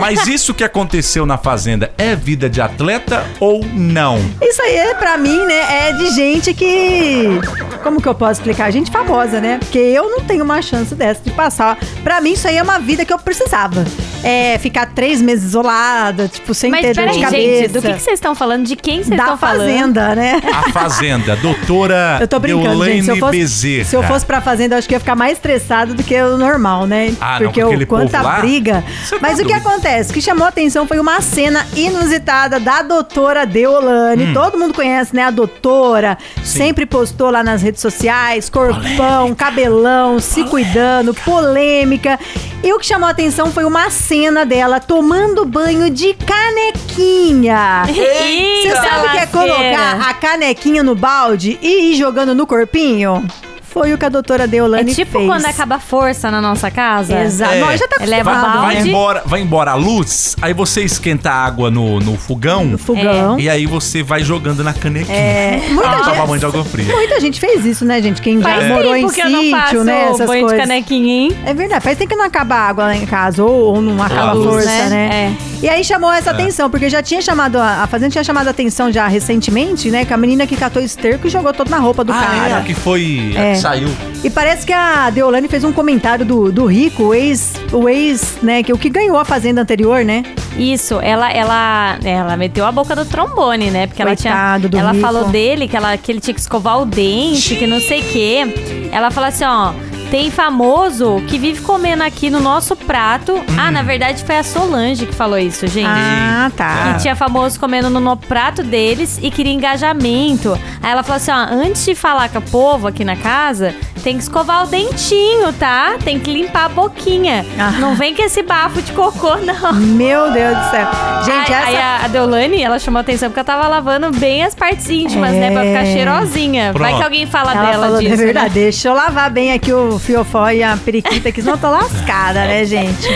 Mas isso que aconteceu na Fazenda é vida de atleta ou não? Isso aí, é, pra mim, né, é de gente que. Como que eu posso explicar? Gente famosa, né? Porque eu não tenho uma chance dessa de passar. Pra mim, isso aí é uma vida que eu precisava. É ficar três meses isolada, tipo, sem Mas ter dor de cabeça. gente, do que que vocês estão falando? De quem vocês da estão falando? fazenda, né? A Fazenda, doutora Eu tô brincando, Deolane gente. Se eu, fosse, Bezerra. se eu fosse pra fazenda, eu acho que ia ficar mais estressado do que o normal, né? Ah, não, porque com aquele o quanta povo lá, briga. tá Mas o que doido. acontece? O que chamou a atenção foi uma cena inusitada da doutora Deolane. Hum. Todo mundo conhece, né? A doutora. Sempre postou lá nas redes sociais, corpão, cabelão, se cuidando, polêmica. E o que chamou a atenção foi uma cena dela tomando banho de canequinha. Você sabe o que é colocar a canequinha no balde e ir jogando no corpinho? Foi o que a doutora É Deolane tipo fez. quando acaba a força na nossa casa. Exato. É. Nós já tá Eleva Vai balde. né? embora, vai embora a luz, aí você esquenta a água no, no fogão No fogão. e aí você vai jogando na canequinha. É, muita Ah, gente- banho de água fria. Muita gente fez isso, né, gente? Quem Faz já morou em tempo que eu não faço sítio, né? Essas banho coisas. de canequinha, hein? É verdade, faz tempo que não acaba a água lá em casa, ou, ou não acaba a luz, força, né? né? E aí chamou É. essa atenção, porque já tinha chamado, a, a Fazenda tinha chamado a atenção já recentemente, né? Que a menina que catou esterco e jogou todo na roupa do ah, é, cara. a que foi. É. saiu. E parece que a Deolane fez um comentário do, do Rico, o ex, o ex, né, que o que ganhou a Fazenda anterior, né? Isso, ela, ela, ela meteu a boca do trombone, né? Porque ela Coitado do tinha. Ela Rico. falou dele que, ela, que ele tinha que escovar o dente, que não sei o quê. Ela falou assim, ó. Tem famoso que vive comendo aqui no nosso prato. Ah, na verdade foi a Solange que falou isso, gente. Ah, tá. Que tinha famoso comendo no, no prato deles e queria engajamento. Aí ela falou assim: ó, antes de falar com o povo aqui na casa, tem que escovar o dentinho, tá? Tem que limpar a boquinha. Ah. Não vem com esse bafo de cocô, não. Meu Deus do céu. Gente, aí, aí essa. a, a Deolane, ela chamou atenção porque ela tava lavando bem as partes íntimas, É. né? Pra ficar cheirosinha. Vai Pronto. que alguém fala Ela dela falou, disso. é verdade, né? deixa eu lavar bem aqui o fiofó e a periquita, que senão eu tô lascada, né, gente?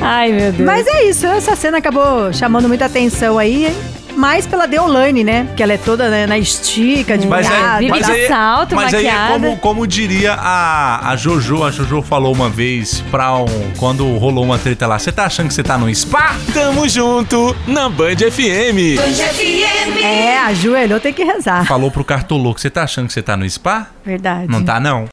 Ai, meu Deus. Mas é isso, essa cena acabou chamando muita atenção aí, hein? mais pela Deolane, né? Que ela é toda né, na estica, de Mas, é, Vive mas, de aí, salto, mas aí é maquiada. como, como diria a, a Jojo. A Jojo falou uma vez pra um. Quando rolou uma treta lá. Você tá achando que você tá no spa? Tamo junto na Band FM. É, ajoelhou, tem que rezar. Falou pro cartoloco. Você tá achando que você tá no spa? Verdade. Não tá, não.